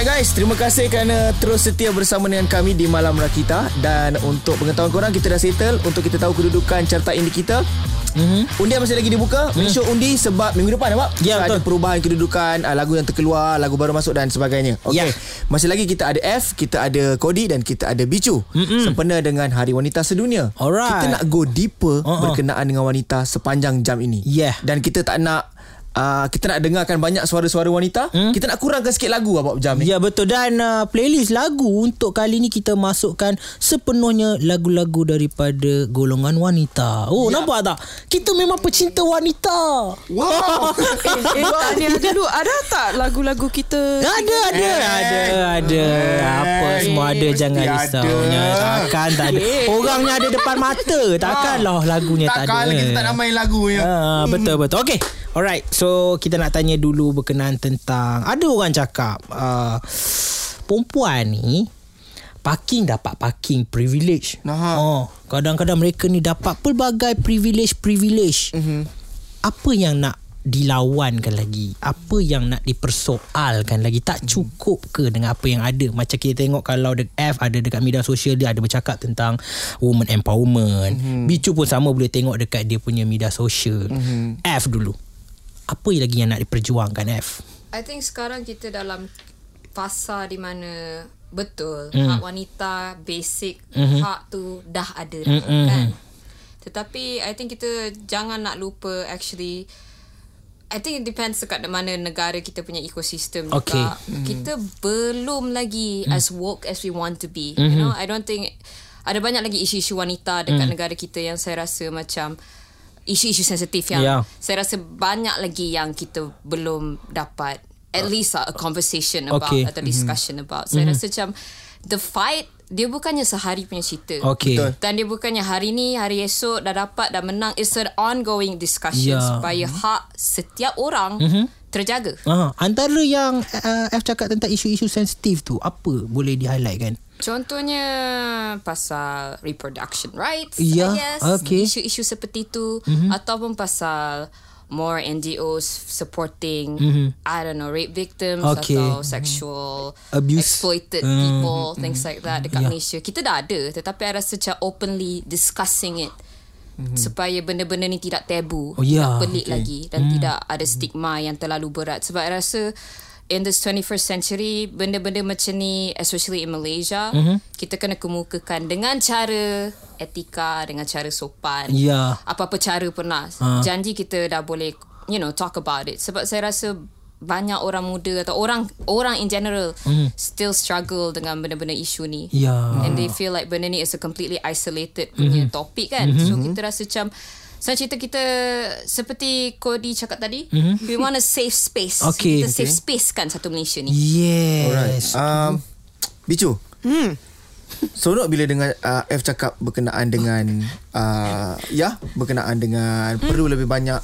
Alright guys, terima kasih kerana terus setia bersama dengan kami di Malam Rakita dan untuk pengetahuan korang kita dah settle untuk kita tahu kedudukan carta indie kita. Mm-hmm. Undian masih lagi dibuka mm. Make undi sebab Minggu depan apa? Ya, so, Ada betul. perubahan kedudukan uh, Lagu yang terkeluar Lagu baru masuk dan sebagainya Okay Ya. Masih lagi kita ada F Kita ada Kodi Dan kita ada Bicu Mm-mm. Sempena dengan Hari Wanita Sedunia Alright. Kita nak go deeper Uh-uh. Berkenaan dengan wanita Sepanjang jam ini Yeah. Dan kita tak nak uh, Kita nak dengarkan banyak suara-suara wanita Hmm? Kita nak kurangkan sikit lagu Abang jam ni Ya betul dan uh, playlist lagu untuk kali ni kita masukkan sepenuhnya lagu-lagu daripada golongan wanita. Oh ya. nampak tak? Kita memang pecinta wanita. Wow Eh, tanya dulu Ada tak lagu-lagu kita Ada ada ada ada apa semua ada jangan risau. ada. Takkan tak ada. Orangnya ada depan mata. Takkanlah lagunya tak ada. Takkan lagi kita tak nak main lagu ya. Ah, betul betul. Okay. Alright. So kita nak tanya dulu berkenaan tentang ada orang cakap uh, perempuan ni parking dapat parking privilege. Nah. Oh, kadang-kadang mereka ni dapat pelbagai privilege-privilege. Mm-hmm. Apa yang nak dilawankan lagi apa yang nak dipersoalkan lagi tak cukup ke dengan apa yang ada macam kita tengok kalau the F ada dekat media sosial dia ada bercakap tentang woman empowerment mm-hmm. Bicu pun sama boleh tengok dekat dia punya media sosial mm-hmm. F dulu apa lagi yang nak diperjuangkan F I think sekarang kita dalam fasa di mana betul mm. hak wanita basic mm-hmm. hak tu dah ada dah, Mm-mm. kan. Tetapi I think kita jangan nak lupa actually I think it depends dekat mana negara kita punya ekosistem Okay. juga. Kita belum lagi Mm. as woke as we want to be. Mm-hmm. You know, I don't think ada banyak lagi isu-isu wanita dekat negara kita yang saya rasa macam isu-isu sensitif yang Yeah. saya rasa banyak lagi yang kita belum dapat at least a conversation about Okay. atau discussion about. Saya rasa macam the fight dia bukannya sehari punya cerita. Okay. Betul. Dan dia bukannya hari ni, hari esok dah dapat dah menang. It's an ongoing discussion Yeah. supaya hak setiap orang terjaga. Ah, antara yang uh, F cakap tentang isu-isu sensitif tu apa boleh di-highlightkan? Contohnya pasal reproduction rights, Ya, I guess. okay. Isu-isu seperti itu mm-hmm. ataupun pasal more NGOs supporting mm-hmm. I don't know rape victims Okay. atau sexual Abuse. exploited Mm, people things like that dekat Yeah. Malaysia. Kita dah ada tetapi I rasa macam openly discussing it. Supaya benda-benda ni tidak tabu Oh, ya. Tidak pelik Okay. lagi Dan tidak ada stigma Yang terlalu berat Sebab I rasa In this 21st century Benda-benda macam ni Especially in Malaysia Mhm. Kita kena kemukakan Dengan cara Etika Dengan cara sopan Ya. Apa-apa cara pun lah Ha. Janji kita dah boleh You know Talk about it Sebab saya rasa banyak orang muda atau orang orang in general mm. still struggle dengan benda-benda isu ni Ya. and they feel like benda ni is a completely isolated punya Mhm. topik kan so kita rasa macam saya cerita kita seperti Cody cakap tadi we want a safe space. Okay. kita safe space kan satu Malaysia ni Alright. Yes. Um, Bicu. Hmm. Seronok bila dengar uh, F cakap berkenaan dengan uh, ya berkenaan dengan hmm. perlu lebih banyak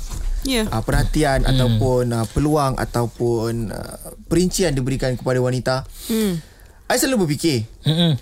Ya. uh, perhatian hmm. ataupun uh, peluang ataupun uh, perincian diberikan kepada wanita. Hmm. I selalu berfikir Mm-mm.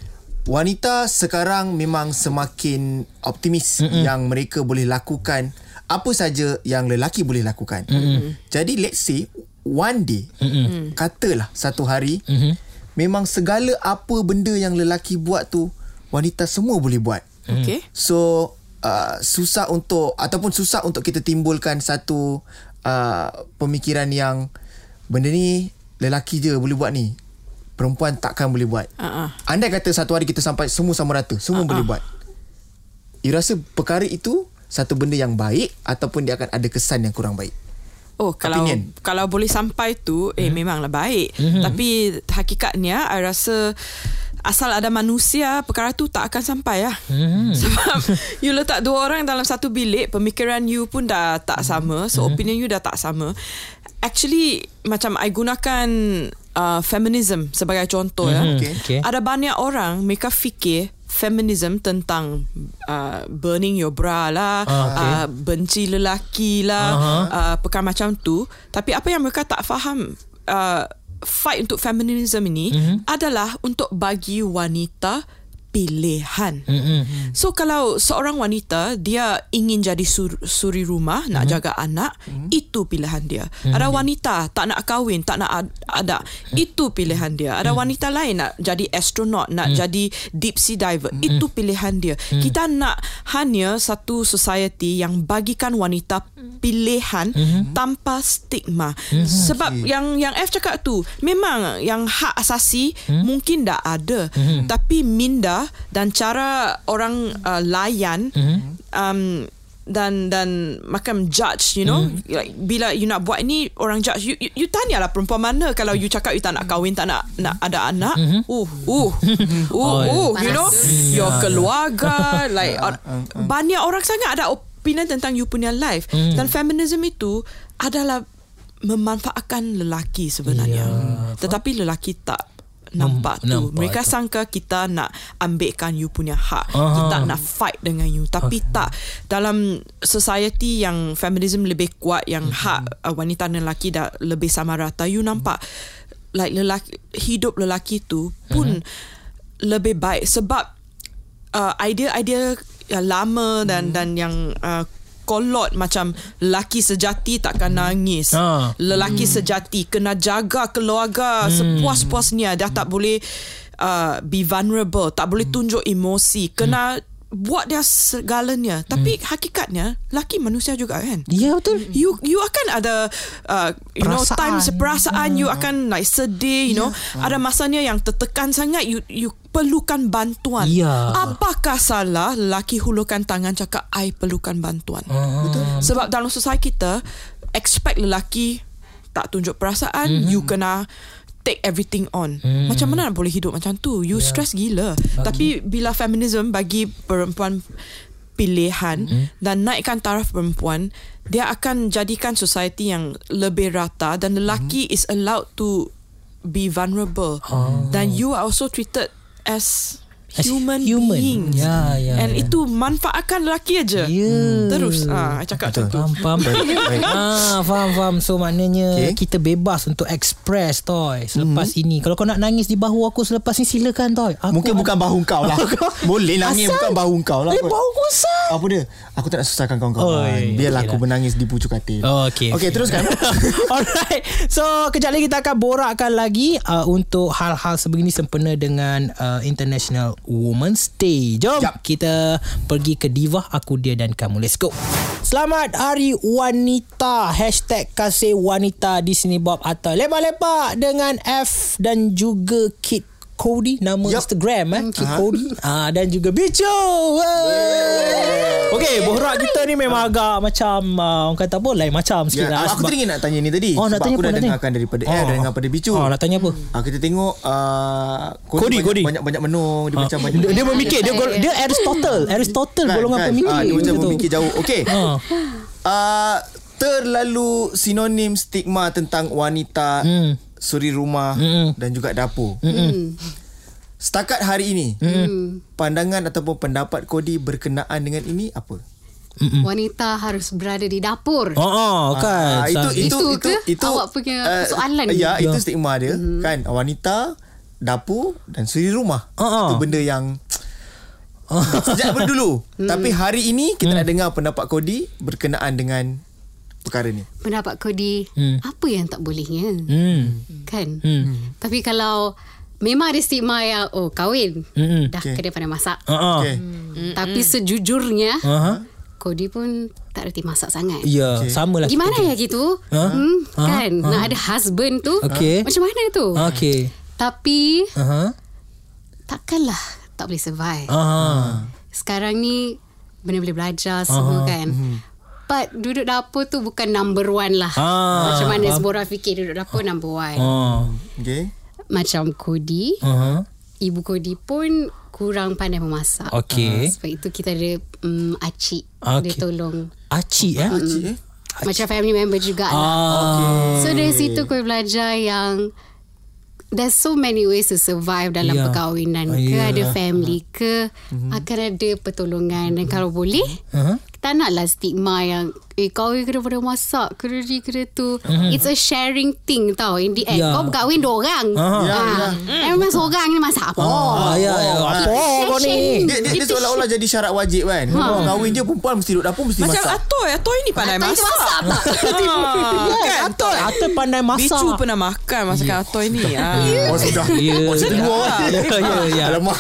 Wanita sekarang memang semakin optimis Mm-mm. yang mereka boleh lakukan apa saja yang lelaki boleh lakukan. Mm-mm. Jadi let's say one day Mm-mm. katalah satu hari Mm-mm. memang segala apa benda yang lelaki buat tu wanita semua boleh buat. okay So uh, susah untuk ataupun susah untuk kita timbulkan satu uh, pemikiran yang benda ni lelaki je boleh buat ni. Perempuan takkan boleh buat. uh-uh. Andai kata satu hari kita sampai semua sama rata, semua uh-uh. boleh buat. You rasa perkara itu satu benda yang baik ataupun dia akan ada kesan yang kurang baik? Oh kalau Opinion. kalau boleh sampai tu eh hmm. memanglah baik. Hmm. Tapi hakikatnya I rasa asal ada manusia perkara tu tak akan sampai lah. Hmm. Sebab you letak dua orang dalam satu bilik, pemikiran you pun dah tak sama, so hmm. opinion you dah tak sama. Actually macam I gunakan uh, feminism sebagai contoh ya. Mhm, okay. okay. Ada banyak orang mereka fikir feminism tentang uh, burning your bra lah, Ah, okay. uh, benci lelaki lah, Aha. uh, perkara macam tu. Tapi apa yang mereka tak faham, uh, fight untuk feminism ini Mhm. adalah untuk bagi wanita pilihan. Mm-mm. So kalau seorang wanita dia ingin jadi sur- suri rumah, nak jaga anak, itu pilihan dia. Ada wanita tak nak kahwin, tak nak ad- ada, itu pilihan dia. Ada wanita lain nak jadi astronaut, nak jadi deep sea diver, itu pilihan dia. Kita nak hanya satu society yang bagikan wanita pilihan tanpa stigma. Sebab yang yang F cakap tu, memang yang hak asasi mungkin dah ada, tapi minda dan cara orang uh, layan um, dan dan macam judge you know? Like bila you nak buat ni orang judge you, you you tanyalah perempuan mana. Kalau you cakap you tak nak kahwin tak nak nak ada anak uh uh uh uh you know? Your keluarga like uh, banyak orang sangat ada opinion tentang you punya life. Dan feminism itu adalah memanfaatkan lelaki sebenarnya. Tetapi lelaki tak nampak tu. nampak mereka tu. sangka kita nak ambilkan you punya hak. Aha. kita nak fight dengan you. Tapi tak. Dalam society yang feminism lebih kuat yang hak uh, wanita dan lelaki dah lebih sama rata you nampak like lelaki hidup lelaki tu pun lebih baik sebab uh, idea-idea yang lama dan dan yang uh, kolot macam lelaki sejati takkan nangis. Ah. Lelaki sejati kena jaga keluarga sepuas-puasnya. Dia tak boleh uh, be vulnerable, tak boleh tunjuk emosi. Kena buat dia segalanya. Tapi hakikatnya lelaki manusia juga kan. Ya betul. You you akan ada uh, you know Perasaan. time perasaan you akan like sedih you know ada masanya yang tertekan sangat you you perlukan bantuan Ya. apakah salah lelaki hulurkan tangan cakap I perlukan bantuan Betul. sebab dalam society kita expect lelaki tak tunjuk perasaan mm-hmm. you kena take everything on. Mm. Macam mana nak boleh hidup macam tu? You yeah. stress gila. Okay. Tapi bila feminism bagi perempuan pilihan mm. dan naikkan taraf perempuan, dia akan jadikan society yang lebih rata dan lelaki mm. is allowed to be vulnerable. Oh. Dan you are also treated as As human, human. beings. Ya, ya, And ya. itu manfaatkan lelaki aja. Ya. Terus ah I cakap macam tu. Faham, faham. Ah, faham, faham. So maknanya Okay. okay. kita bebas untuk express toy selepas mm-hmm. ini. Kalau kau nak nangis di bahu aku selepas ni silakan toy. Aku Mungkin bukan bahu kau lah Boleh nangis Asal? bukan bahu kau lah Eh, bahu aku besar. Apa dia Aku tak nak susahkan kawan-kawan Oi, Biarlah okey aku lah. menangis di pucuk katil Oh, okay, okay teruskan Alright So kejap lagi kita akan borakkan lagi uh, Untuk hal-hal sebegini Sempena dengan uh, International Women's Day Jom Jap. kita pergi ke Diva Aku, Dia dan Kamu. Let's go. Selamat Hari Wanita. Hashtag Kasih Wanita Di sini Bob Atta Lepak-lepak dengan F Dan juga Kit Cody nama Yup. Instagram eh Kit Cody ah, dan juga Bicho Okey borak kita ni memang agak macam uh, orang kata apa lain macam sikit Ya, lah aku teringin nak tanya ni tadi Oh, nak Sebab tanya aku apa, dah nak tanya? dengarkan daripada Oh. Eh dah dengar pada Bicu Oh nak tanya apa Ah, kita tengok uh, Kodi, banyak, Kodi. banyak banyak menung dia macam banyak dia, dia memikir dia gol- dia Aristotle Aristotle Kan, golongan kan? pemikir Ah, dia macam Betul. memikir jauh okey Ah. uh, terlalu sinonim stigma tentang wanita Hmm. Suri rumah Hmm. dan juga dapur Hmm. setakat hari ini Hmm. pandangan ataupun pendapat Kodi berkenaan dengan ini apa Wanita harus berada di dapur. Oh, oh kan Ah, itu, Sa- itu Itu ke awak punya ah, soalan ni? Ya, itu Ya. stigma dia kan wanita dapur dan suri rumah. Ah, ah. Itu benda yang sejak dulu. Hmm. Tapi hari ini kita nak dengar pendapat Kodi berkenaan dengan perkara ni. Pendapat Kodi, Hmm. apa yang tak bolehnya? hmm. Kan? Hmm. Tapi kalau memang ada stigma yang oh kahwin, Hmm. dah Okay. kena pandai masak. Ah, ah. Okey. Hmm. Tapi sejujurnya, Aha. Kodi pun tak reti masak sangat. Ya, Okey. sama lah. Gimana ya gitu? Ha? Hmm, Ha? kan? Nak ada husband tu. Okey. Macam mana tu? Okey. Tapi Aha. takkanlah tak boleh survive. Aha. Sekarang ni benda boleh belajar semua kan. But duduk dapur tu bukan number one lah. Ah, Macam mana semua orang fikir duduk dapur number one. Oh. Okey. Macam Kodi, Aha. ibu Kodi pun kurang pandai memasak. Okey. Ah, sebab itu kita ada um, acik. Okey. Dia tolong. Acik eh? Cik eh? Macam family member jugalah. Ah. So dari situ kau belajar yang There's so many ways to survive dalam Ya. perkahwinan ke Ya. ada family ke akan ada pertolongan dan kalau boleh Aha. Tak naklah stigma yang eh kahwin kena pada masak kena ni kena tu it's a sharing thing tau in the end Ya. kau kahwin dua orang. Ya, ha. ya. memang seorang ni masak apa Ah, ya, ya. Apa kau ni? Dia, dia, dia seolah-olah jadi syarat wajib kan. Ha. Kahwin je perempuan mesti duduk dapur mesti Macam masak. Atoy Atoy ni pandai Atoy masak masak tak? Ah, kan? Atau Atau pandai masak. Bicu pernah makan masakan Atoy ni Ah. Oh sudah. Ya. Oh sudah dua orang. Ya, ya, ya. Alamak.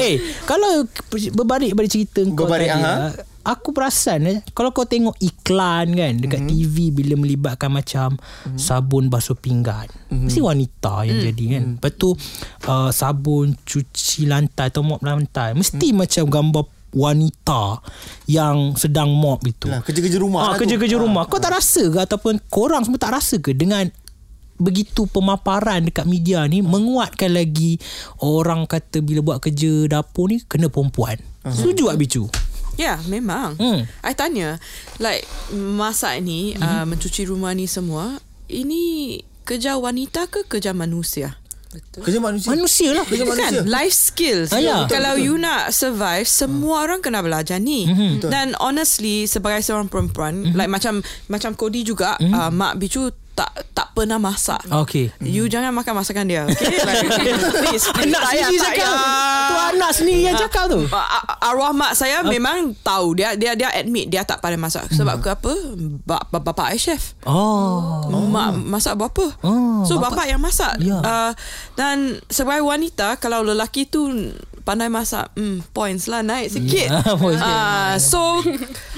Eh, kalau berbalik pada cerita kau Berbalik, tadi, ah, aku perasan eh, kalau kau tengok iklan kan dekat Mhm. TV bila melibatkan macam sabun basuh pinggan, Mhm. mesti wanita yang jadi kan. Lepas tu uh, sabun cuci lantai atau mop lantai, mesti Mhm. macam gambar wanita yang sedang mop itu. Lah, kerja-kerja rumah Ah, lah tu. kerja-kerja rumah. Kau tak rasa ke ataupun korang semua tak rasa ke dengan begitu pemaparan dekat media ni menguatkan lagi orang kata bila buat kerja dapur ni kena perempuan. Uh-huh. Setuju tak Bicu? Ya memang Hmm. I tanya Like Masak ni Mhm. uh, Mencuci rumah ni semua Ini Kerja wanita ke Kerja manusia Kerja manusia. Manusia lah. Kerja manusia. Kan life skills Ah, ya. Kalau Betul, you nak survive Semua orang kena belajar ni Mhm. Dan honestly Sebagai seorang perempuan Like macam Macam Cody juga Mhm. uh, Mak Bicu tak tak pernah masak. Okay. You jangan makan masakan dia. Okay? Like, please, please. Anak payah, sendiri tak cakap. payah. Tu anak sendiri yang cakap tu. Uh, uh, arwah mak saya memang tahu dia dia dia admit dia tak pandai masak. Sebab ke apa? Ba, ba, bapa saya chef. Oh. Mak masak berapa? Oh, so bapa yang masak. Ya. Uh, dan sebagai wanita kalau lelaki tu pandai masak, hmm, points lah naik sikit. Ya, points. uh, so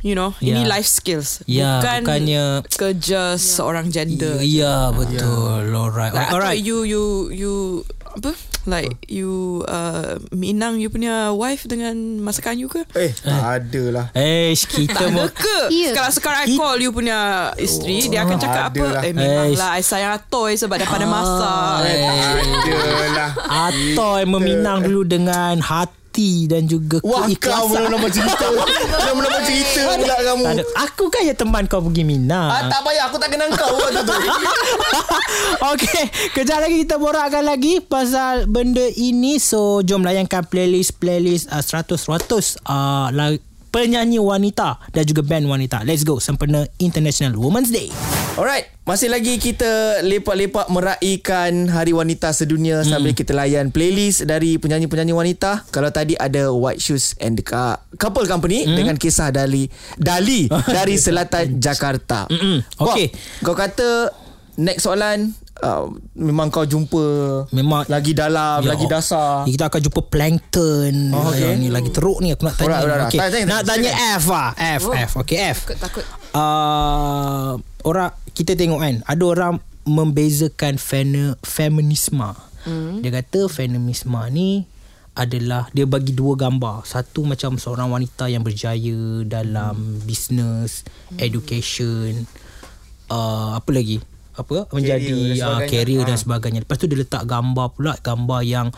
you know, ini Ya. life skills. Ya, Bukan bukannya- kerja seorang gender. Ya, betul. Alright. Like, Alright. You you you apa? Like you uh, minang you punya wife dengan masakan you ke? Eh, tak ada lah. Eh, kita Tak mau ada ke? Ya. Kalau sekarang I call you punya isteri, dia akan cakap apa? lah. Eh memanglah I sayang Atoy sebab dia pandai masak. Eh, tak ada lah. Atoy meminang dulu dengan hati dan juga Wah, kau keikhlasan. belum nama cerita. Belum nama cerita pula kamu. Ada. Aku kan yang teman kau pergi Mina. Ah, tak payah, aku tak kenal kau waktu tu. Okey, kejap lagi kita borakkan lagi pasal benda ini. So, jom layankan playlist-playlist uh, 100-100 uh, la- penyanyi wanita dan juga band wanita. Let's go sempena International Women's Day. Alright, masih lagi kita lepak-lepak meraihkan Hari Wanita Sedunia hmm. sambil kita layan playlist dari penyanyi-penyanyi wanita. Kalau tadi ada White Shoes and the Ka- Couple Company hmm. dengan kisah Dali Dali dari selatan Jakarta. Mm-mm. Okey. Kau kata next soalan uh, memang kau jumpa Memang lagi dalam, Ya, lagi oh. dasar. Kita akan jumpa plankton. Oh, okey. okay. Ni lagi teruk ni aku nak tanya. Alright, alright, Okey. alright. Tanya, tanya, Nak tanya silakan. F lah. F, Oh. F. Okey, F. Takut, takut. Uh, orang kita tengok kan ada orang membezakan fena, feminisme. Mm. Dia kata feminisme ni adalah dia bagi dua gambar. Satu macam seorang wanita yang berjaya dalam mm. business, mm. education, uh, apa lagi? Apa menjadi dan uh, sebagainya. career dan Ah. sebagainya. Lepas tu dia letak gambar pula gambar yang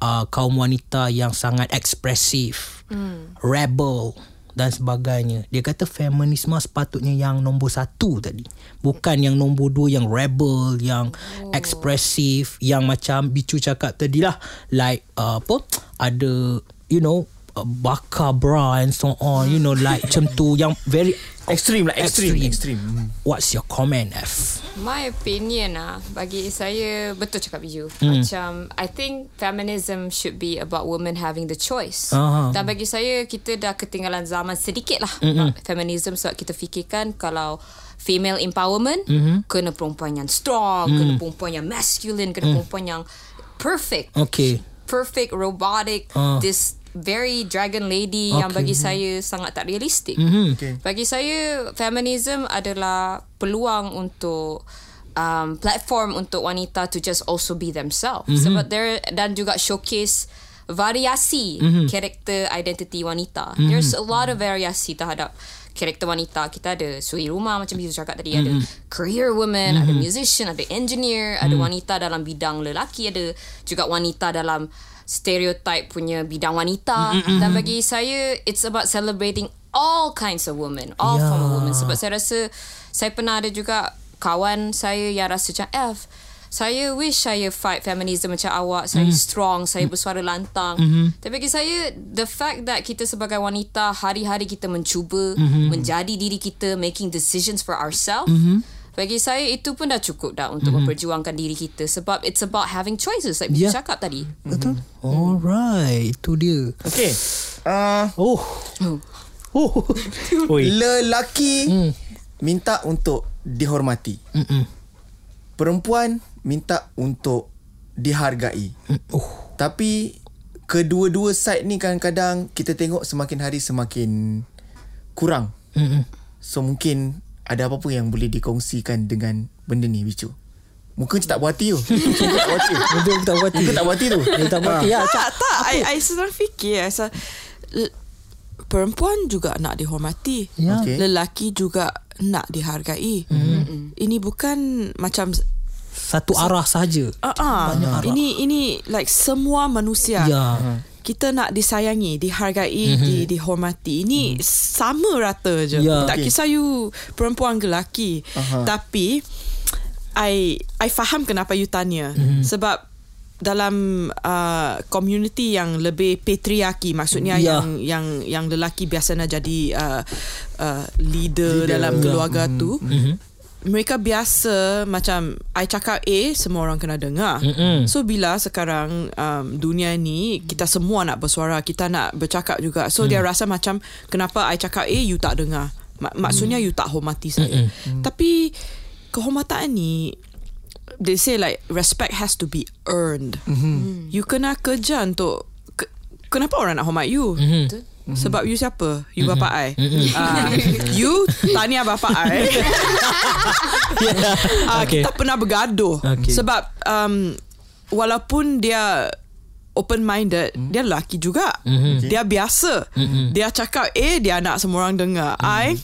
uh, kaum wanita yang sangat ekspresif, mm. rebel dan sebagainya. Dia kata feminisme sepatutnya yang nombor satu tadi. Bukan yang nombor dua yang rebel, yang oh. ekspresif, yang macam Bicu cakap tadi lah. Like uh, apa, ada you know, bakar bra and so on. You know like macam tu yang very Extreme lah, extreme, extreme. Hmm. What's your comment F? My opinion ah bagi saya betul cakap you. Hmm. Macam I think feminism should be about women having the choice. Aha. Dan bagi saya kita dah ketinggalan zaman sedikit lah mm feminism sebab kita fikirkan kalau female empowerment Mm-hmm. kena perempuan yang strong, Mm. kena perempuan yang masculine, kena perempuan yang perfect. Okay. Perfect robotic Ah. this very dragon lady yang Okay. bagi saya sangat tak realistik. Mhm. Okay. Bagi saya feminism adalah peluang untuk um, platform untuk wanita to just also be themselves mm-hmm. sebab there dan juga showcase variasi mm-hmm. karakter identity wanita. Mm-hmm. There's a lot of variasi terhadap karakter wanita. Kita ada suri rumah macam Bizu cakap tadi mm-hmm. ada career woman, mm-hmm. ada musician, ada engineer, mm-hmm. ada wanita dalam bidang lelaki, ada juga wanita dalam stereotype punya bidang wanita mm-hmm. dan bagi saya it's about celebrating all kinds of women all Ya. form of women sebab saya rasa saya pernah ada juga kawan saya yang rasa macam F Saya wish saya fight feminism macam awak. Saya Mm. strong, saya bersuara lantang. Mm-hmm. Tapi bagi saya the fact that kita sebagai wanita hari-hari kita mencuba Mm-hmm. menjadi diri kita, making decisions for ourselves. Mm-hmm. Bagi saya itu pun dah cukup dah untuk memperjuangkan diri kita sebab it's about having choices like Yeah. cakap tadi. Betul. Alright, itu dia. Okay. Uh, Oh. Oh. Oi. lelaki Hmm. minta untuk dihormati. Mm-mm. Perempuan minta untuk dihargai. Oh. Tapi kedua-dua side ni kadang-kadang kita tengok semakin hari semakin kurang. Mm-mm. So mungkin ada apa-apa yang boleh dikongsikan dengan benda ni Bicu. Muka macam tak buat hati tu. Muka tak buat hati. Aku tak buat Muka tak buat hati tu. Dia tak buat hati ya. Tak, tak. I, I sedang fikir. Asal, l- perempuan juga nak dihormati. Ya. Okey. Lelaki juga nak dihargai. Ini bukan macam Satu arah saja. uh, uh, ini ini like semua manusia. Ya. Kita nak disayangi, dihargai, di, dihormati. Ini sama rata je. Ya. Tak Okey. kisah you perempuan ke lelaki. Aha. Tapi I I faham kenapa you tanya. Sebab dalam uh, community yang lebih patriarki maksudnya Ya. yang yang yang lelaki biasa nak jadi uh, uh, leader, Leader. dalam Ya. keluarga tu mereka biasa macam I cakap A semua orang kena dengar. Mm-mm. So bila sekarang um, dunia ni kita semua nak bersuara, kita nak bercakap juga. So dia rasa macam kenapa I cakap A you tak dengar. Mak- maksudnya you tak hormati saya. Tapi kehormatan ni they say like respect has to be earned. You kena kerja untuk ke, kenapa orang nak hormat you? Sebab you siapa? You bapa I. Ah, you tanya bapa I. Ah, Okay. Kita pernah bergaduh Okay. Sebab um, Walaupun dia Open minded Dia lelaki juga Dia biasa Dia cakap A Dia nak semua orang dengar I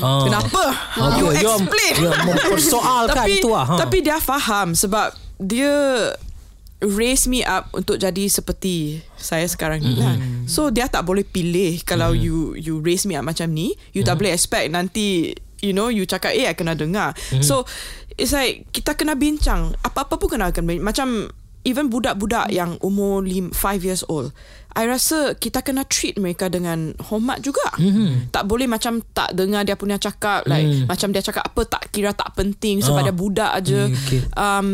Ah. Kenapa Okay, You explain Ya, mempersoalkan tapi, tu lah, ha. Tapi dia faham Sebab Dia Raise me up Untuk jadi seperti Saya sekarang ni lah So dia tak boleh pilih Kalau you You raise me up macam ni You tak boleh expect Nanti You know You cakap Eh I kena dengar So It's like Kita kena bincang Apa-apa pun kena akan Macam Even budak-budak yang umur 5 years old I rasa kita kena treat mereka dengan hormat juga. Mm-hmm. Tak boleh macam tak dengar dia punya cakap like Mm. macam dia cakap apa tak kira tak penting sebab Ah. dia budak aja. Mm, okay. Um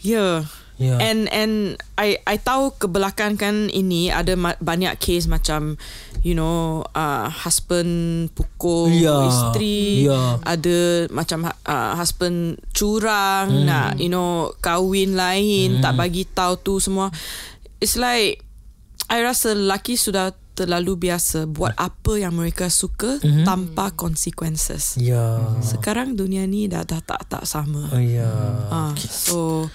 yeah. Yeah. And and I I tahu kebelakangan kan ini ada ma- banyak case macam you know uh, husband pukul Yeah. isteri Yeah. ada macam uh, husband curang nak you know kahwin lain tak bagi tahu tu semua it's like I rasa lelaki sudah terlalu biasa buat apa yang mereka suka tanpa consequences Ya. sekarang dunia ni dah dah tak tak sama Oh, ya. Ah, so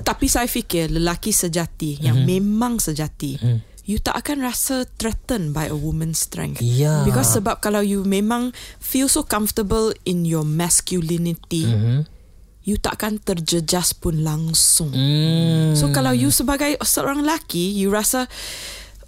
tapi saya fikir lelaki sejati yang memang sejati you tak akan rasa threatened by a woman's strength Ya. because sebab kalau you memang feel so comfortable in your masculinity Mhm. you tak akan terjejas pun langsung Hmm. So kalau you sebagai seorang lelaki you rasa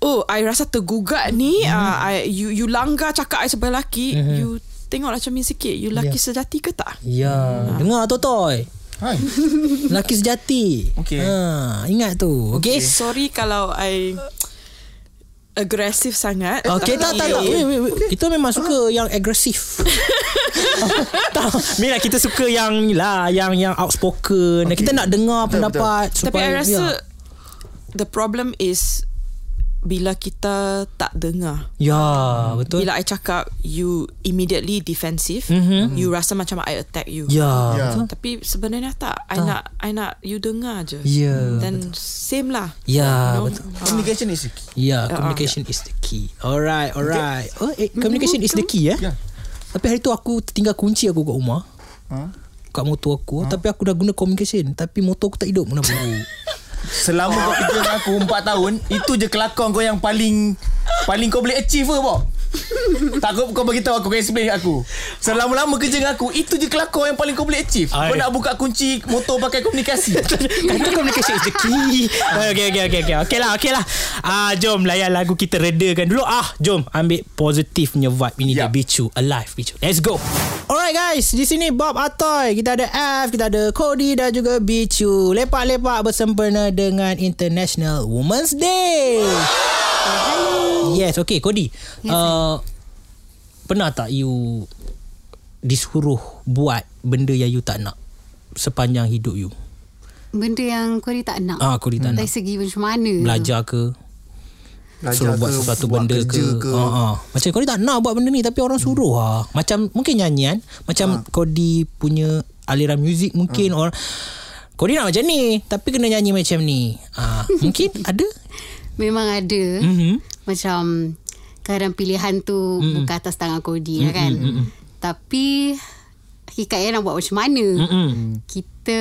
oh I rasa tergugat ni Mhm. uh, I, you you langgar cakap I sebagai lelaki you tengoklah cermin sikit you lelaki Ya. sejati ke tak? Ya. Dengar tu Toy. Hai. Lelaki sejati. Okey. Ha, ingat tu. Okey. Sorry kalau I agresif sangat. Okey tak tak tak. Wait, wait, wait. Kita memang suka yang agresif. tak. Mila kita suka yang ni lah yang yang outspoken. Okey. Kita nak dengar Betul, pendapat Tapi supaya I rasa ya. the problem is bila kita tak dengar. Ya, betul. Bila I cakap you immediately defensive, Mhm. you rasa macam I attack you. Ya, Ya. betul. Tapi sebenarnya tak. I Tak. nak I nak you dengar je. Ya, Then same lah. Ya, You know? betul. Communication is key. Ya, communication is the key. Alright, alright. Oh, eh, communication is the key eh. Ya. Tapi hari tu aku tertinggal kunci aku kat rumah. Ha? Kat motor aku. Tapi aku dah guna communication. Tapi motor aku tak hidup. Kenapa? Selama kau kerja dengan aku 4 tahun Itu je kelakon kau yang paling Paling kau boleh achieve ke Bob Takut kau beritahu aku Kau explain aku Selama-lama kerja dengan aku Itu je kelakon yang paling kau boleh achieve Kau Ay. nak buka kunci motor pakai komunikasi Kata communication is the key. Okay, okay, okay, okay. Okay lah, okay lah. Ah, jom layan lagu kita redakan dulu. Ah, jom ambil positifnya vibe ini yeah. Bicu. Alive Bicu. Let's go. Alright guys, di sini Bob Atoy. Kita ada F, kita ada Cody dan juga Bichu. Lepak-lepak bersempena dengan International Women's Day. Yes, okay Cody. Yes, uh, pernah tak you disuruh buat benda yang you tak nak sepanjang hidup you? Benda yang ni tak nak. Ah, ni tak Dari nak. segi macam mana? Belajar ke? suruh buat sesuatu benda ke, ke. Ha, ha. Macam ni tak nak buat benda ni Tapi orang suruh ha. Macam mungkin nyanyian Macam Kodi punya aliran muzik Mungkin orang Kodi nak macam ni Tapi kena nyanyi macam ni ha. Mungkin ada Memang ada. Mhm. Macam kadang pilihan tu bukan atas tangan Kodi lah kan. Tapi hakikatnya nak buat macam mana? Mm-mm. Kita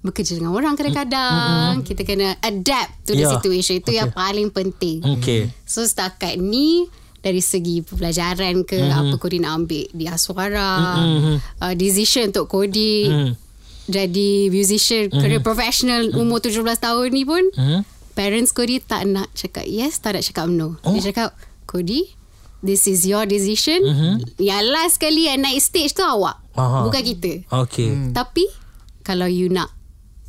bekerja dengan orang kadang-kadang. Kita kena adapt to the Yeah. situation. Itu yang paling penting. Okay So setakat ni dari segi pembelajaran ke mm-hmm. apa Kodi nak ambil di Aswara mm-hmm. uh, decision untuk Kodi Mhm. jadi musician mm-hmm. career professional umur 17 tahun ni pun Mhm. Parents Kodi tak nak cakap yes tak nak cakap no Oh. dia cakap Kodi this is your decision mm-hmm. yang last kali yang naik stage tu awak Aha. bukan kita Okay Hmm. tapi kalau you nak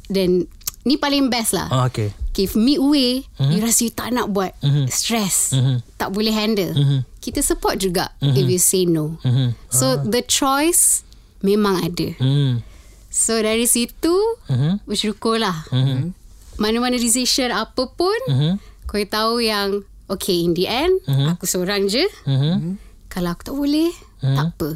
then ni paling best lah Ah, Okay Give midway mm-hmm. You rasa you tak nak buat mm-hmm. Stress Mhm. Tak boleh handle Mhm. Kita support juga Mhm. If you say no Mhm. So the choice Memang ada Hmm. So dari situ Mhm. Bersyukur lah Mhm. Mana-mana decision apa pun Mhm. Kau tahu yang Okay in the end Mhm. Aku seorang je Mhm. Kalau aku tak boleh Mhm. Tak apa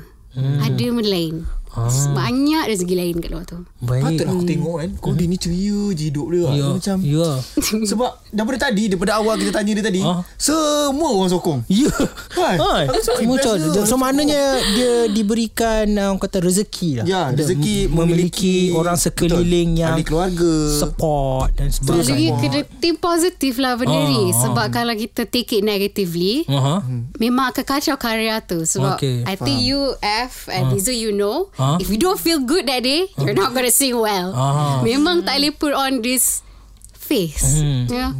Ada benda lain Ah. Banyak rezeki lain kat luar tu Baik Patutlah aku tengok kan Kodi ni ceria je hidup dia Ya, Macam ya. Sebab Daripada tadi Daripada awal kita tanya dia tadi Ah. Semua orang sokong Ya. Kan? Ha. Semua best macam tu. so maknanya dia diberikan uh, orang kata rezeki lah. Ya Dia rezeki memiliki orang sekeliling betul, yang Ahli keluarga support dan sebagainya. kena think positif lah benda Ah, ni ah. Sebab kalau kita take it negatively Aha. Memang akan kacau karya tu Sebab Okay, I think you F and Rizzo you know Ah. If you don't feel good that day You're not going to sing well Ah. Memang tak boleh put on this face Hmm. you know?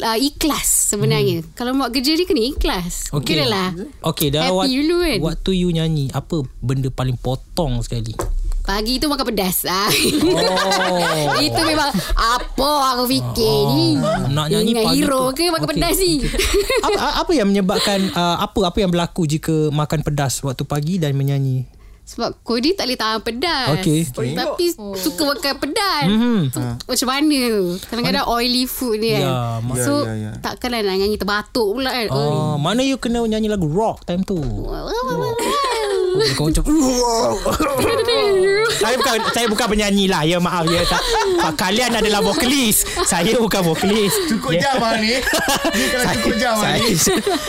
uh, Ikhlas sebenarnya Kalau buat kerja ni kena ikhlas Okay. Kena lah Okay dah Happy wak- dulu kan? Waktu you nyanyi Apa benda paling potong sekali Pagi tu makan pedas ah. Oh. Itu memang Apa aku fikir ni Nak nyanyi Ingat pagi hero tu. ke makan Okey, pedas ni apa, apa yang menyebabkan uh, Apa apa yang berlaku Jika makan pedas Waktu pagi dan menyanyi Sebab Kodi tak boleh tahan pedas. Okey. Tapi suka makan pedas. Mhm. tu, Macam mana? Kadang-kadang oily food ni kan. Ya, mak- So Ya, ya, ya. takkanlah nak nyanyi terbatuk pula kan. Ah, mana you kena nyanyi lagu rock time tu Kau macam Saya bukan Saya bukan penyanyi lah Ya maaf ya Tak- Kalian adalah vokalis Saya bukan vokalis Cukup Ya. jam ni Ni kalau cukup jam saya, ni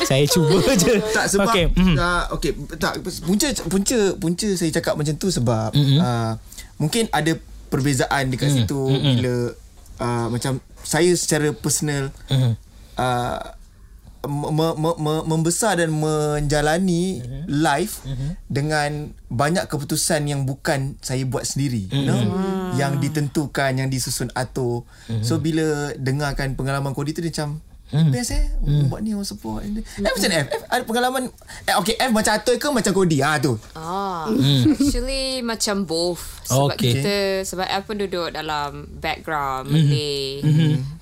saya cuba je tak sebab okay. mhm. uh, okay tak punca punca punca saya cakap macam tu sebab mm-hmm. uh, mungkin ada perbezaan dekat mm-hmm. situ mm-hmm. bila uh, macam saya secara personal mm-hmm. uh, me, me, me, membesar dan menjalani mm-hmm. life mm-hmm. dengan banyak keputusan yang bukan saya buat sendiri mm-hmm. you know yang ditentukan yang disusun atur mm-hmm. so bila dengarkan pengalaman Kodi tu dia macam Hmm. Best eh hmm. Buat ni orang support F macam F? F ada pengalaman eh, Okay F macam Atoy ke Macam Kodi Ah tu Ah, actually macam both. Sebab Okay. kita sebab apa duduk dalam background Malay,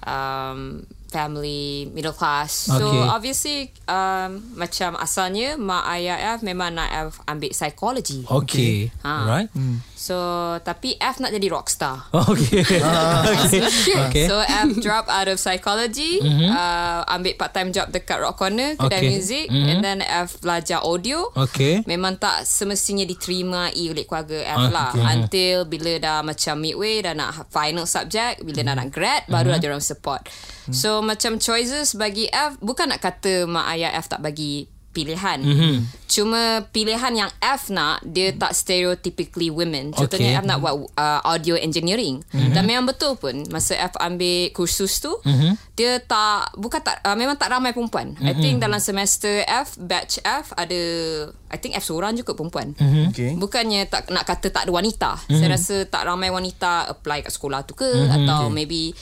um, family middle class. So Okay. obviously um, macam asalnya mak ayah F memang nak F ambil psychology. Okay Ha. Right So tapi F nak jadi rockstar. Okay Okay Okay So F drop out of psychology uh, Ambil part time job Dekat Rock Corner Kedai Okay. music Mhm. And then F belajar audio Okay Memang tak semestinya diterimai oleh keluarga F Ah, lah okay. Until bila dah macam midway Dah nak final subject Bila dah nak grad Barulah Mhm. dia orang support So macam choices bagi F Bukan nak kata mak ayah F tak bagi pilihan Mhm. Cuma pilihan yang F nak Dia tak stereotypically women Contohnya Okay. F nak buat uh, audio engineering Dan memang betul pun Masa F ambil kursus tu Dia tak Bukan tak uh, Memang tak ramai perempuan I think dalam semester F Batch F ada I think F seorang je kot perempuan Okay Bukannya tak nak kata tak ada wanita. Mm-hmm. Saya rasa tak ramai wanita apply kat sekolah tu ke mm-hmm. atau okay. maybe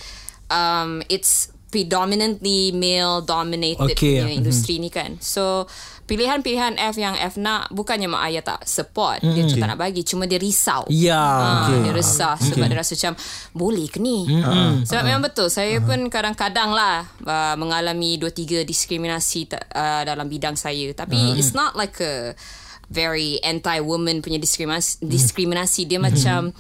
um it's predominantly male dominated Okay. okay. industri mm-hmm. ni kan. So pilihan-pilihan F yang F nak bukannya mak ayah tak support dia cuma tak nak bagi cuma dia risau Ya. Ha, Okay. Dia resah sebab dia rasa macam boleh ke ni? Uh, sebab memang betul saya pun kadang-kadang lah uh, mengalami dua tiga diskriminasi ta- uh, dalam bidang saya. Tapi it's not like a very anti-woman punya diskriminasi. diskriminasi. Dia macam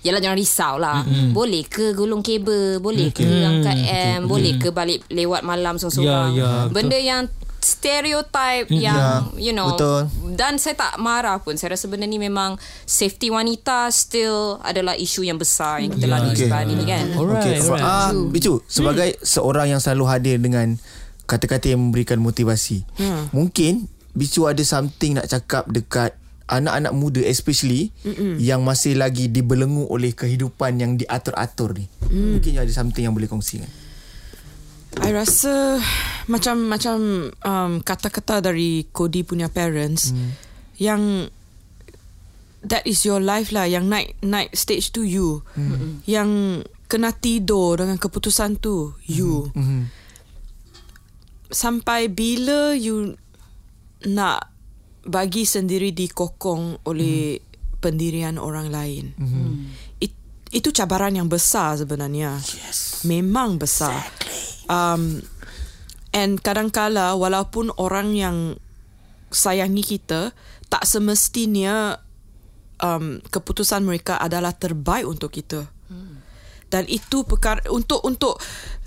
Yalah jangan risau lah. Boleh ke gulung kabel? Boleh ke angkat M? Boleh ke balik lewat malam seorang-seorang? Ya, ya, betul. Benda yang stereotype yang Ya, you know betul. dan saya tak marah pun. Saya rasa benda ni memang safety wanita still adalah isu yang besar yang kita Ya, lalui okay. sekarang ni kan? Alright, Okay, alright. Ah, Bicu, sebagai seorang yang selalu hadir dengan kata-kata yang memberikan motivasi. Mungkin Bicu ada something nak cakap dekat anak-anak muda especially Mm-mm. yang masih lagi dibelenggu oleh kehidupan yang diatur-atur ni. Mungkin ada something yang boleh kongsikan. I rasa macam macam um, kata-kata dari Cody punya parents hmm. yang that is your life lah yang naik naik stage tu you hmm. yang kena tidur dengan keputusan tu you Hmm. sampai bila you nak bagi sendiri dikokong oleh pendirian orang lain. It, itu cabaran yang besar sebenarnya. Yes. memang besar. Um, and kadangkala walaupun orang yang sayangi kita tak semestinya um, keputusan mereka adalah terbaik untuk kita. Dan itu perkara untuk untuk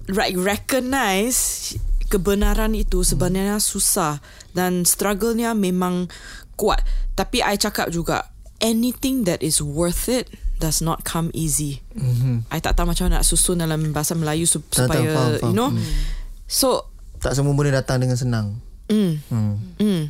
like recognize kebenaran itu sebenarnya susah dan struggle-nya memang kuat tapi I cakap juga anything that is worth it does not come easy mm-hmm. I tak tahu macam mana nak susun dalam bahasa Melayu sup- Tak supaya faham, faham. you know so Tak semua benda datang dengan senang. mm, Hmm. mm.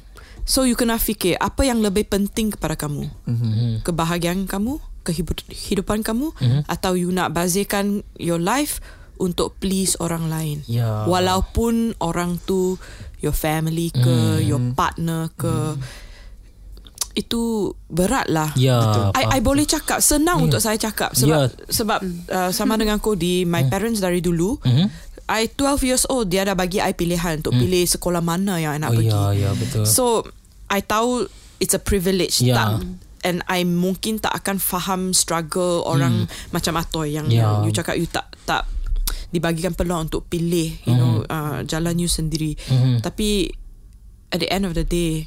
so you kena fikir apa yang lebih penting kepada kamu Mm-hmm. kebahagiaan kamu kehidupan kamu Mhm. atau you nak bazirkan your life untuk please orang lain Ya. walaupun orang tu your family ke Mhm. your partner ke itu berat lah Ya. I, I boleh cakap senang untuk saya cakap sebab Ya. sebab uh, sama dengan Cody my parents dari dulu Mhm. I 12 years old dia dah bagi I pilihan untuk pilih sekolah mana yang I nak Oh, pergi ya, ya, betul. So I tahu it's a privilege Ya. tak and I mungkin tak akan faham struggle orang macam Atoy yang Ya. you cakap you tak tak dibagikan peluang untuk pilih you know uh, jalan you sendiri Mhm. tapi at the end of the day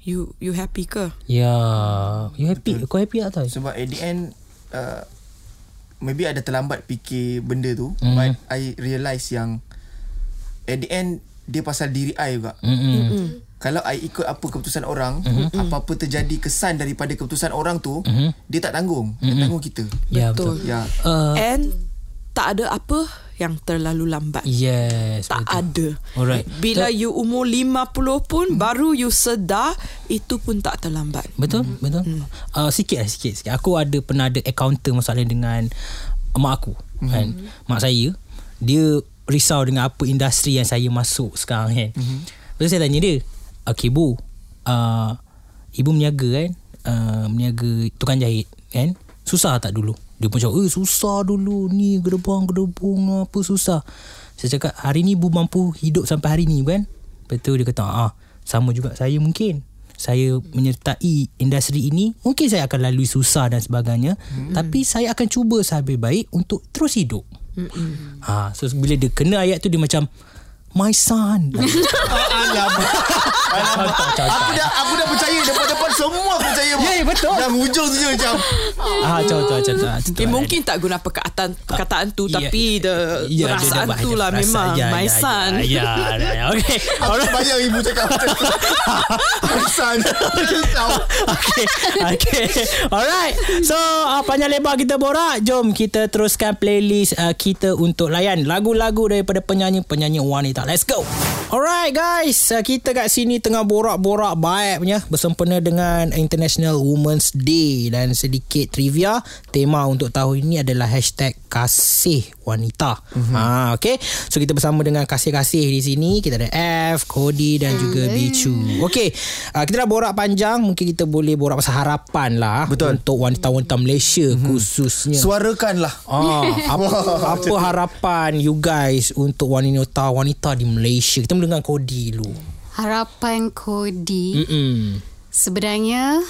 you you happy ke Ya. You happy? Kau happy tak tahu? Sebab at the end uh, maybe ada terlambat fikir benda tu Mhm. but I realise yang at the end dia pasal diri I juga. Mm-mm. Kalau I ikut apa keputusan orang, Mhm. apa-apa terjadi kesan daripada keputusan orang tu, dia tak tanggung. Dia tanggung kita. Ya, Betul. betul. Ya. Uh, and tak ada apa yang terlalu lambat yes. tak betul. ada Alright. bila So- you umur 50 pun baru you sedar itu pun tak terlambat Betul, betul. Hmm. Uh, sikit lah, sikit, sikit. Aku ada pernah ada encounter masalah dengan mak aku. Hmm. Kan? Mak saya, dia risau dengan apa industri yang saya masuk sekarang kan. Hmm. Lepas saya tanya dia, okay bu, uh, ibu meniaga kan, uh, meniaga tukang jahit kan, susah tak dulu? Dia pun cakap, eh susah dulu ni gedebang-gedebung apa susah. Saya cakap, hari ni ibu mampu hidup sampai hari ni kan? Betul dia kata, ah sama juga saya mungkin saya menyertai industri ini mungkin saya akan lalui susah dan sebagainya hmm. tapi saya akan cuba sehabis baik untuk terus hidup hmm. ha so bila dia kena ayat tu dia macam my son Aku dah aku dah percaya depan-depan semua aku percaya. Ya, ya, betul. Dan hujung tu je macam ah contoh contoh Okay, mungkin tak guna perkataan perkataan tu Ya, tapi the ya, dia perasaan tu lah bahaya memang. Ya, my ya, son. ya, ya, ya, ya. okay Aku bayang ibu cakap macam tu. Pesan. Risau. okay, okay. Alright. So, uh, panjang lebar kita borak. Jom kita teruskan playlist uh, kita untuk layan lagu-lagu daripada penyanyi-penyanyi wanita. Let's go. Alright guys, uh, kita kat sini tengah borak-borak baik punya bersempena dengan International Women's Day dan sedikit trivia. Tema untuk tahun ini adalah hashtag kasih wanita. Mm-hmm. Ha, okay. So kita bersama dengan kasih-kasih di sini. Kita ada F, Cody dan juga Bichu. Okay. Uh, kita dah borak panjang. Mungkin kita boleh borak pasal harapan lah. Betul. Untuk wanita-wanita Malaysia mm-hmm. khususnya. Suarakanlah. Ah, apa, apa harapan you guys untuk wanita-wanita di Malaysia? Kita mula dengan Cody dulu. Harapan Kodi Mm-mm. sebenarnya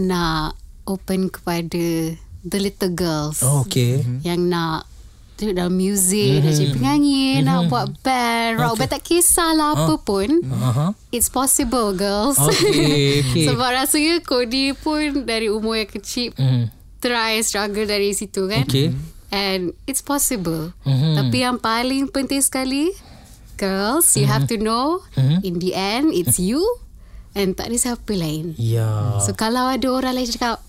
nak open kepada the little girls Oh, okay. yang nak duduk dalam muzik, nak jadi penyanyi, nak buat band, rock band tak kisahlah apa pun. Aha. It's possible girls. Okay, okay. Sebab rasanya Kodi pun dari umur yang kecil Mm. try struggle dari situ kan. Okay. And it's possible. Mhm. Tapi yang paling penting sekali, girls, you have to know in the end it's you and tak ada siapa lain. Ya. So kalau ada orang lain cakap,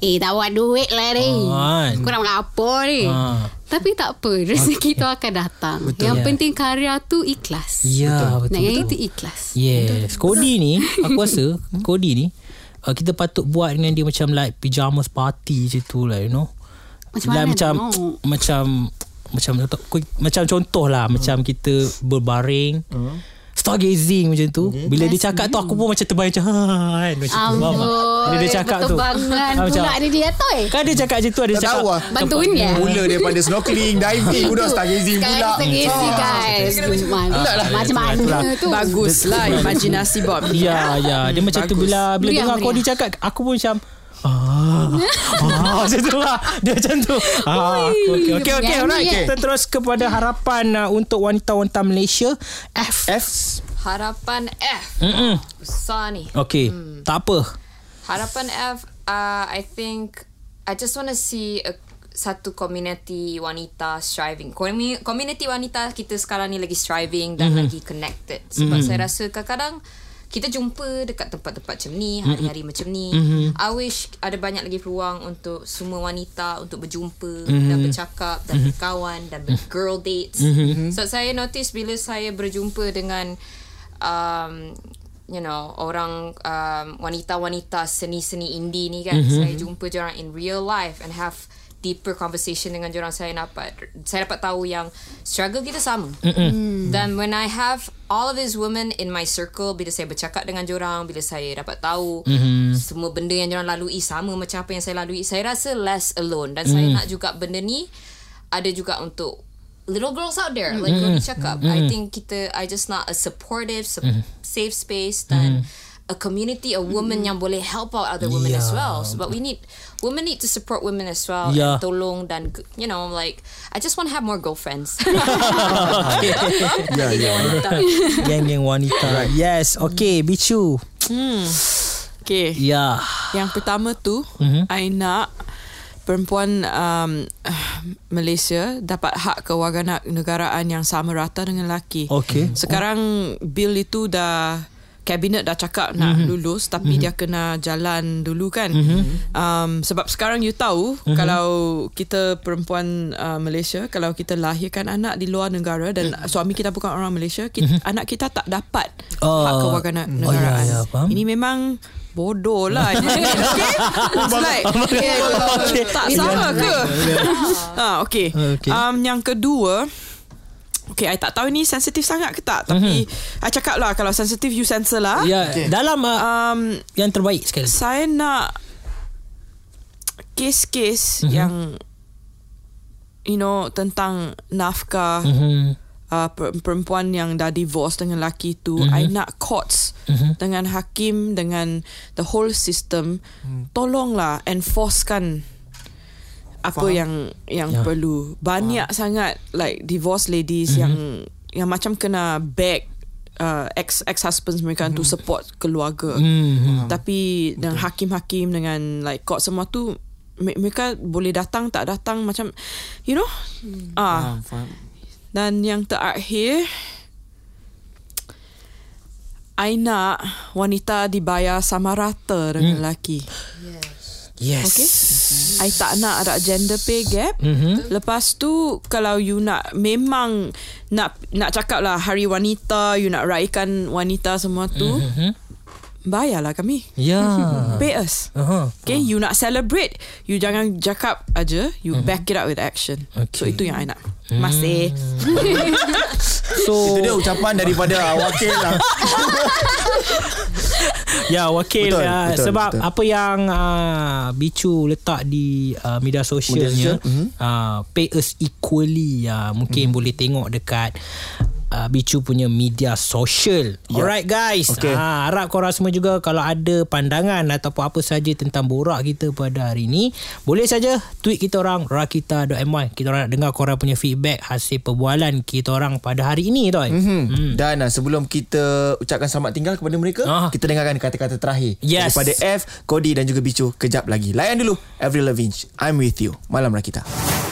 eh tak buat duit lah ni. Ah. Kau nak makan apa ni? Ah. Tapi tak apa, rezeki tu akan datang. Betul. Yang Ya. penting karya tu ikhlas. Ya, betul. Nak yang betul. itu ikhlas. Yes. Kodi ni, aku rasa Kodi ni uh, kita patut buat dengan dia macam like pyjamas party macam tu lah, you know. Macam like, mana macam nak? macam macam macam contoh lah macam kita berbaring stargazing macam tu bila dia cakap tu aku pun macam terbayang macam ha kan macam tu faham tak? bila dia cakap tu Berterbangan Ah, pula ni dia tu eh. kan dia cakap macam tu ada cakap lah. Bantuin dia. Mula daripada snorkeling, diving, udah stargazing pula. tergesi guys. Mana- Macam mana tu? Bagus lah imajinasi Bob. Ya, ya. Dia macam tu bila bila dengar. Kodi cakap, aku pun macam Ah, ah, macam tu lah Dia macam tu ah, Okay, okay, okay, Nyanyi, alright. Kita terus kepada harapan uh, Untuk wanita-wanita Malaysia F F. Harapan F. Mm-mm. Besar ni. Okay, tak apa Harapan F, uh, I think I just want to see a, satu community wanita striving. Commu- Community wanita kita sekarang ni lagi striving dan Mhm. lagi connected. Sebab saya rasa kadang-kadang kita jumpa dekat tempat-tempat macam ni, hari-hari macam ni. I wish ada banyak lagi peluang untuk semua wanita untuk berjumpa Mhm. dan bercakap dan berkawan dan ber-girl dates. Mhm. So saya notice bila saya berjumpa dengan um, you know orang um, wanita-wanita seni-seni indie ni kan mm-hmm. saya jumpa orang in real life and have deeper conversation dengan orang saya dapat saya dapat tahu yang struggle kita sama. Mm-hmm. dan when I have all of these women in my circle bila saya bercakap dengan orang bila saya dapat tahu mm-hmm. semua benda yang orang lalui sama macam apa yang saya lalui saya rasa less alone. Dan mm. saya nak juga benda ni ada juga untuk little girls out there like mm cakap. I think kita I just not a supportive sup- safe space dan a community a woman yang boleh help out other women as Yeah. well but we need women need to support women as well Yeah. and tolong dan you know like I just want to have more girlfriends Ya, ya. Geng-geng wanita Yes, okay Bichu Okay. Ya Yang pertama tu, Mhm. I nak perempuan um, Malaysia dapat hak kewarganegaraan yang sama rata dengan lelaki. Okay. Sekarang bil itu dah kabinet dah cakap nak Mhm. lulus tapi dia kena jalan dulu kan. Mhm. Um, sebab sekarang you tahu kalau kita perempuan uh, Malaysia kalau kita lahirkan anak di luar negara dan suami kita bukan orang Malaysia, kita, anak kita tak dapat. Oh. hak kewarganegaraan. Oh, ya, ya, faham. Ini memang bodoh lah okay? It's like yeah, Tak sama ke ha, Okay, Okay. Um, Yang kedua Okay, I tak tahu ni sensitif sangat ke tak Tapi I cakap lah Kalau sensitif you censor lah Ya Dalam uh, um, Yang terbaik sekali Saya nak Kes-kes Yang You know Tentang nafkah Mhm. uh, per- perempuan yang dah divorce dengan lelaki tu mm-hmm. I nak courts mm-hmm. dengan hakim dengan the whole system mm. tolonglah enforcekan apa Faham. yang yang Ya. perlu banyak sangat like divorce ladies mm-hmm. yang yang macam kena beg uh, ex ex husbands mereka mm-hmm. untuk support keluarga Mhm. tapi dengan hakim-hakim dengan like court semua tu me- mereka boleh datang tak datang macam you know ah Faham, faham. dan yang terakhir I nak wanita dibayar sama rata dengan lelaki. Yes Okay. I tak nak ada gender pay gap. Mhm. Lepas tu kalau you nak memang nak nak cakap lah hari wanita, you nak raikan wanita semua tu, Mhm. Bayarlah kami. Ya Pay us. Aha. Okay, you nak celebrate, you jangan cakap aja, you back it up with action. So Okay. itu yang I nak. Masih. So Itu dia ucapan daripada wakil lah. Ya wakil Betul, uh, betul, Sebab betul. apa yang uh, Bicu letak di uh, media sosialnya Media sosial, uh, Pay us equally uh, Mungkin Mhm. boleh tengok dekat uh, Bicu punya media sosial. Ya. Alright guys. Okay. Ha, harap korang semua juga kalau ada pandangan ataupun apa saja tentang borak kita pada hari ini, boleh saja tweet kita orang rakita.my. Kita orang nak dengar korang punya feedback hasil perbualan kita orang pada hari ini tu. Mhm. Hmm. Dan uh, sebelum kita ucapkan selamat tinggal kepada mereka, Ah. kita dengarkan kata-kata terakhir Yes. daripada F, Cody dan juga Bicu. Kejap lagi. Layan dulu. Avril Lavigne, I'm with you. Malam Rakita.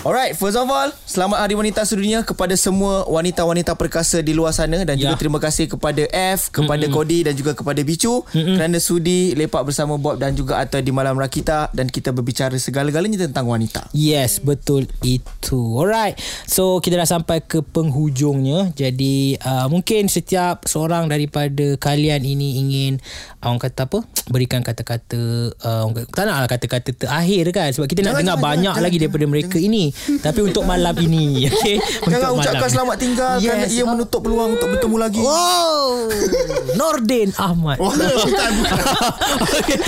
Alright, first of all, selamat Hari Wanita Sedunia kepada semua wanita-wanita perkasa di luar sana dan juga Ya. terima kasih kepada F, kepada mm Cody dan juga kepada Bicu kerana sudi lepak bersama Bob dan juga Atta di Malam Rakita dan kita berbicara segala-galanya tentang wanita. Yes, betul itu. Alright. So, kita dah sampai ke penghujungnya. Jadi, uh, mungkin setiap seorang daripada kalian ini ingin uh, orang kata apa? Berikan kata-kata uh, orang kata- tak naklah kata-kata terakhir kan sebab kita nak Jangan, dengar jangan, banyak jangan, lagi daripada mereka ini. Tapi untuk malam ini, okey. Jangan Untuk ucapkan malam selamat tinggal yes. kerana ia menutup peluang untuk bertemu lagi. Oh, Nordin Ahmad. Oh, bukan, bukan. okay.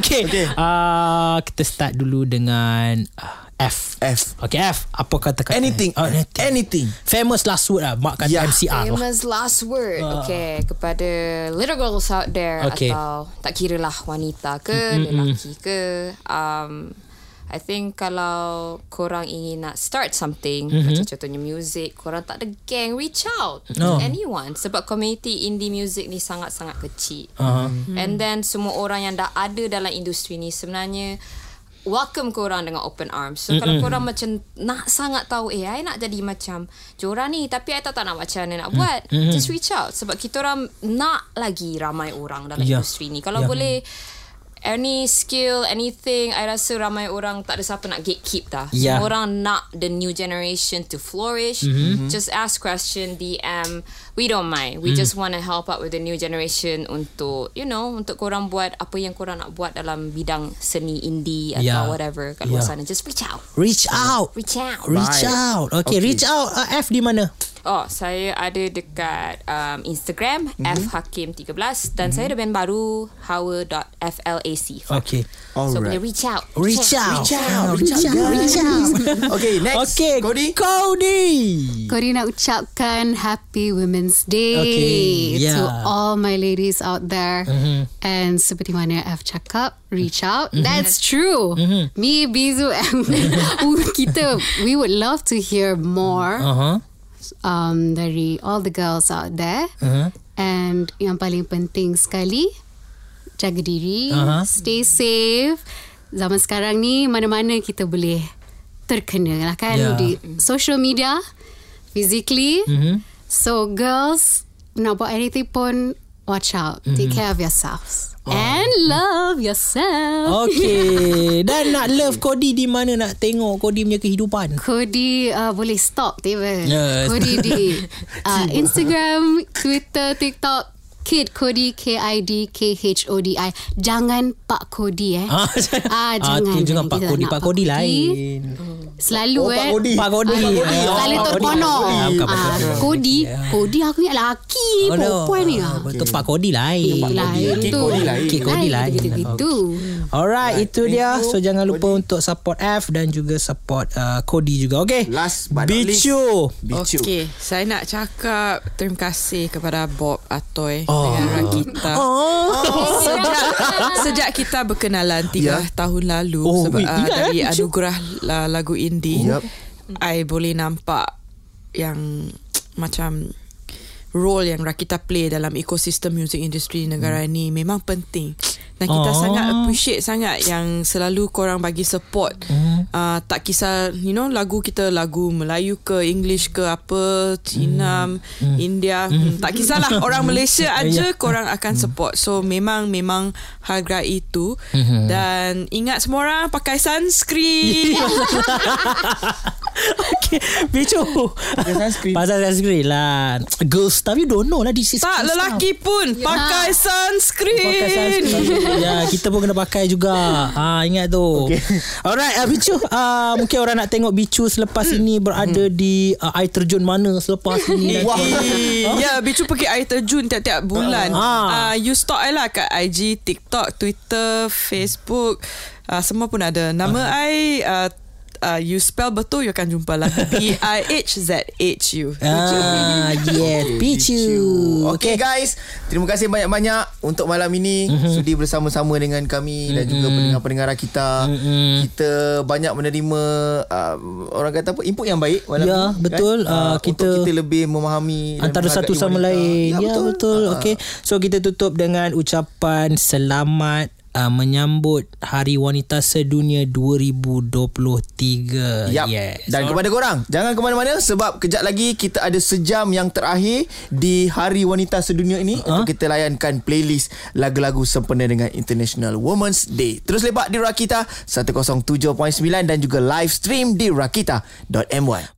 okay. Okay. Uh, kita start dulu dengan uh, F. F. Okay F. Apa kata-kata? Anything. Oh, anything. Anything. Famous last word lah. Mak kata Ya. MCR lah. Famous last word Okay Kepada little girls out there Okay. Atau Tak kira lah wanita ke Lelaki ke um, I think kalau korang ingin nak start something Macam contohnya music Korang tak ada gang Reach out Oh. to anyone. Sebab community indie music ni Sangat-sangat kecil. Uh-huh. And then semua orang yang dah ada dalam industri ni Sebenarnya Welcome korang dengan open arms. So mm kalau korang macam Nak sangat tahu Eh I nak jadi macam Jora ni Tapi I tak tahu nak macam mana nak buat Just reach out. Sebab kita orang Nak lagi ramai orang Dalam Ya. industri ni. Kalau Ya. boleh Any skill Anything I rasa ramai orang Tak ada siapa nak gatekeep dah Ya. Semua orang nak The new generation To flourish Just ask question DM We don't mind We just want to help out With the new generation Untuk You know Untuk korang buat Apa yang korang nak buat Dalam bidang Seni indie Atau Ya. whatever Kat luar Ya. sana Just reach out Reach out. Reach out Reach Baik. out. Okay, Okay. reach out. Uh, F di mana? Oh, saya ada dekat um, Instagram Mhm. fhakim13 dan saya ada band baru hawa.flac. Okay. So Alright. boleh reach out. Reach out. Reach out. Reach out. Reach out. Okay, next. Okay. Cody. Cody. Cody nak ucapkan Happy Women's Day Okay, yeah. to all my ladies out there. Mm-hmm. And seperti mana F cakap, reach out. That's true. Mm-hmm. Me, Bizu, and kita, we would love to hear more Uh-huh. Um, dari all the girls out there. Uh-huh. And yang paling penting sekali, jaga diri, Uh-huh. stay safe. Zaman sekarang ni mana-mana kita boleh terkena lah kan Yeah. di social media, physically. Mhm. So girls nak buat anything pun watch out. Take care of yourselves. And love yourself. Okay. Dan nak love Cody di mana nak tengok Cody punya kehidupan? Cody uh, boleh stalk tiba. Yes. Cody di uh, Instagram, Twitter, TikTok. Kid Cody K-I-D K-H-O-D-I Jangan Pak Cody eh Ah, ah, ah, Jangan tu jangan Pak nak Pak Cody lain. Selalu Oh, eh Pak Cody. Ah, Oh, Selalu Ah, Pak ah, Cody. Cody Cody aku ingat lelaki Oh, no. Perempuan ni ah. Betul Pak Cody lain. Lain Kid tu Cody lain. Kid Cody lain. Gitu-gitu Alright, itu dia. So jangan lupa untuk support F dan juga support uh, Cody juga. Okay. Last but not least. Bicu. Bicu. Okey, saya nak cakap terima kasih kepada Bob Atoy Oh. Dengan Rakita. Oh. Sejak, sejak kita berkenalan tiga Ya. tahun lalu Oh, sebab uh, dari Bicu? anugerah lagu indie, Yup. I boleh nampak yang macam role yang Rakita play dalam ekosistem music industry negara Hmm. ni memang penting. Dan kita Oh. sangat appreciate sangat yang selalu korang bagi support. Hmm. Uh, tak kisah you know lagu kita lagu Melayu ke English ke apa Cina, Hmm. India, hmm. tak kisahlah orang Malaysia Ya. aja korang akan support. So memang memang hargai itu Hmm. dan ingat semua orang pakai sunscreen. okay. Bicu. Pakai sunscreen. Pasal sunscreen lah. Girls stuff you don't know lah. This is tak lelaki pun pakai sunscreen. Pakai sunscreen Ya kita pun kena pakai juga ha, Ingat tu okay. Alright uh, Bicu uh, Mungkin orang nak tengok Bicu Selepas ini Berada di uh, Air terjun mana Selepas ini Wah. nanti. Ya, Bicu pergi air terjun tiap-tiap bulan. Ah. Uh, you stalk I lah kat IG, TikTok, Twitter, Facebook. Uh, semua pun ada. Nama I uh, uh, you spell betul you akan jumpa lah B I H Z H U. Ah, yes, Pichu. Okay, guys, terima kasih banyak-banyak untuk malam ini mm-hmm. sudi bersama-sama dengan kami mm-hmm. dan juga pendengar-pendengar kita. Mm-hmm. Kita banyak menerima uh, orang kata apa input yang baik malam Ya, ini. betul. Kan? Uh, kita untuk kita lebih memahami antara satu sama wanita. lain. Ya, betul. betul. Ah. Okey. So kita tutup dengan ucapan selamat uh, menyambut Hari Wanita Sedunia 2023. Yap. Yes. Dan kepada korang Jangan ke mana-mana Sebab kejap lagi Kita ada sejam yang terakhir Di Hari Wanita Sedunia ini uh-huh. Untuk kita layankan playlist Lagu-lagu sempena dengan International Women's Day Terus lepak di Rakita 107.9 Dan juga live stream di rakita.my